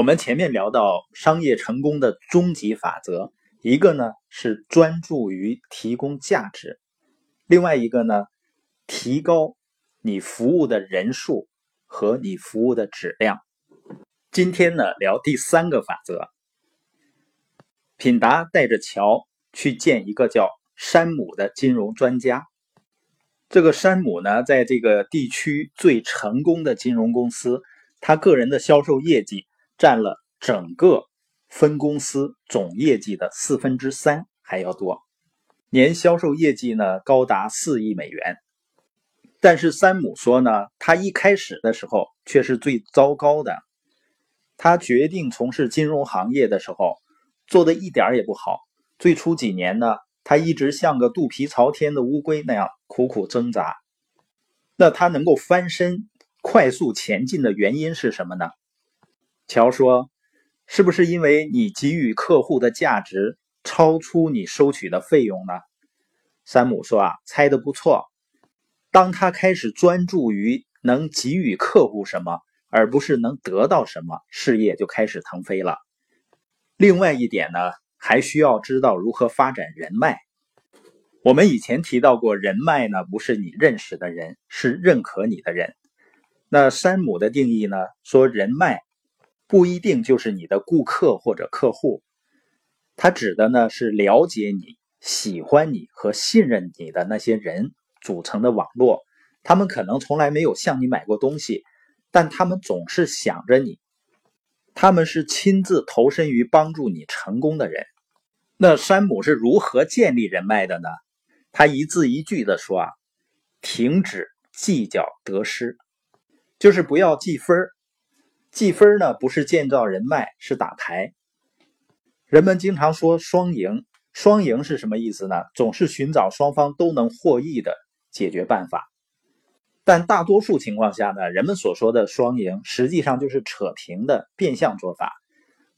我们前面聊到商业成功的终极法则，一个呢是专注于提供价值，另外一个呢提高你服务的人数和你服务的质量。今天呢聊第三个法则。品达带着乔去见一个叫山姆的金融专家。这个山姆呢，在这个地区最成功的金融公司，他个人的销售业绩占了整个分公司总业绩的四分之三还要多，年销售业绩呢高达四亿美元。但是山姆说呢，他一开始的时候却是最糟糕的。他决定从事金融行业的时候。做的一点也不好。最初几年呢，他一直像个肚皮朝天的乌龟那样苦苦挣扎。那他能够翻身、快速前进的原因是什么呢？乔说：“是不是因为你给予客户的价值超出你收取的费用呢？”山姆说：“啊，猜的不错。当他开始专注于能给予客户什么，而不是能得到什么，事业就开始腾飞了。”另外一点呢，还需要知道如何发展人脉。我们以前提到过，人脉呢不是你认识的人，是认可你的人。那山姆的定义呢，说人脉不一定就是你的顾客或者客户，他指的呢是了解你、喜欢你和信任你的那些人组成的网络。他们可能从来没有向你买过东西，但他们总是想着你。他们是亲自投身于帮助你成功的人。那山姆是如何建立人脉的呢？他一字一句的说啊：“停止计较得失，就是不要计分儿计分呢，不是建造人脉，是打牌。人们经常说双赢，双赢是什么意思呢？总是寻找双方都能获益的解决办法。但大多数情况下呢，人们所说的双赢，实际上就是扯平的变相做法，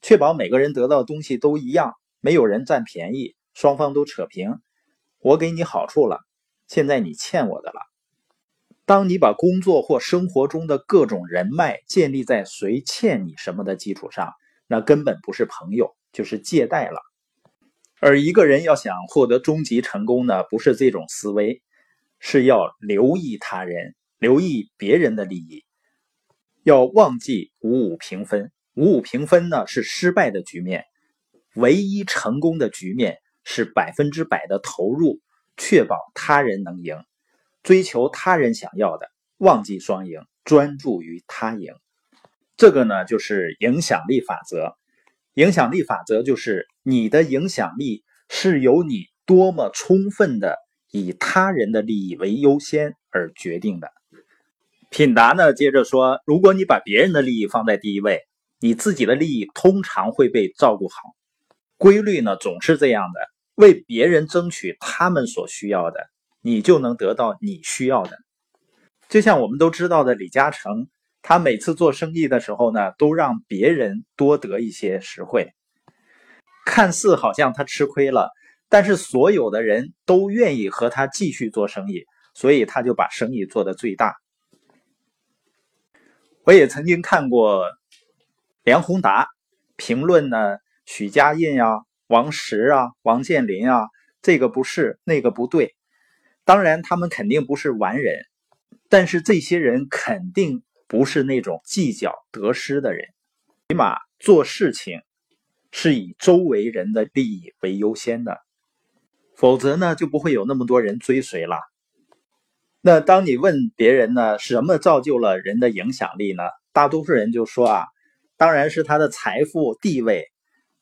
确保每个人得到的东西都一样，没有人占便宜，双方都扯平。我给你好处了，现在你欠我的了。当你把工作或生活中的各种人脉建立在谁欠你什么的基础上，那根本不是朋友，就是借贷了。而一个人要想获得终极成功呢，不是这种思维。是要留意他人，留意别人的利益，要忘记五五平分。五五平分呢是失败的局面，唯一成功的局面是百分之百的投入，确保他人能赢，追求他人想要的，忘记双赢，专注于他赢。这个呢就是影响力法则。影响力法则就是你的影响力是由你多么充分的。以他人的利益为优先而决定的。品达呢，接着说：“如果你把别人的利益放在第一位，你自己的利益通常会被照顾好。规律呢，总是这样的。为别人争取他们所需要的，你就能得到你需要的。就像我们都知道的，李嘉诚，他每次做生意的时候呢，都让别人多得一些实惠，看似好像他吃亏了。”但是所有的人都愿意和他继续做生意，所以他就把生意做得最大。我也曾经看过梁宏达评论呢，许家印啊、王石啊、王健林啊，这个不是，那个不对。当然，他们肯定不是完人，但是这些人肯定不是那种计较得失的人，起码做事情是以周围人的利益为优先的。否则呢，就不会有那么多人追随了。那当你问别人呢，什么造就了人的影响力呢？大多数人就说啊，当然是他的财富、地位，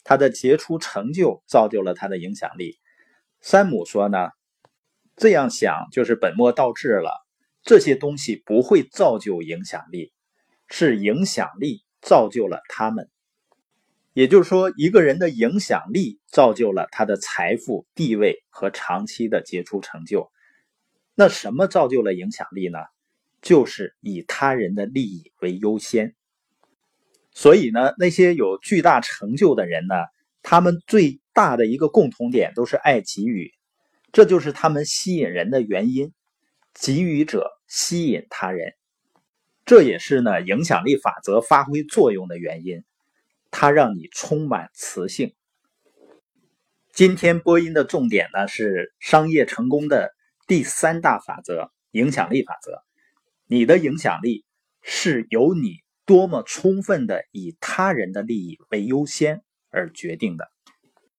他的杰出成就造就了他的影响力。山姆说呢，这样想就是本末倒置了。这些东西不会造就影响力，是影响力造就了他们。也就是说，一个人的影响力造就了他的财富、地位和长期的杰出成就。那什么造就了影响力呢？就是以他人的利益为优先。所以呢，那些有巨大成就的人呢，他们最大的一个共同点都是爱给予，这就是他们吸引人的原因。给予者吸引他人，这也是呢影响力法则发挥作用的原因。它让你充满磁性。今天播音的重点呢是商业成功的第三大法则——影响力法则。你的影响力是由你多么充分的以他人的利益为优先而决定的。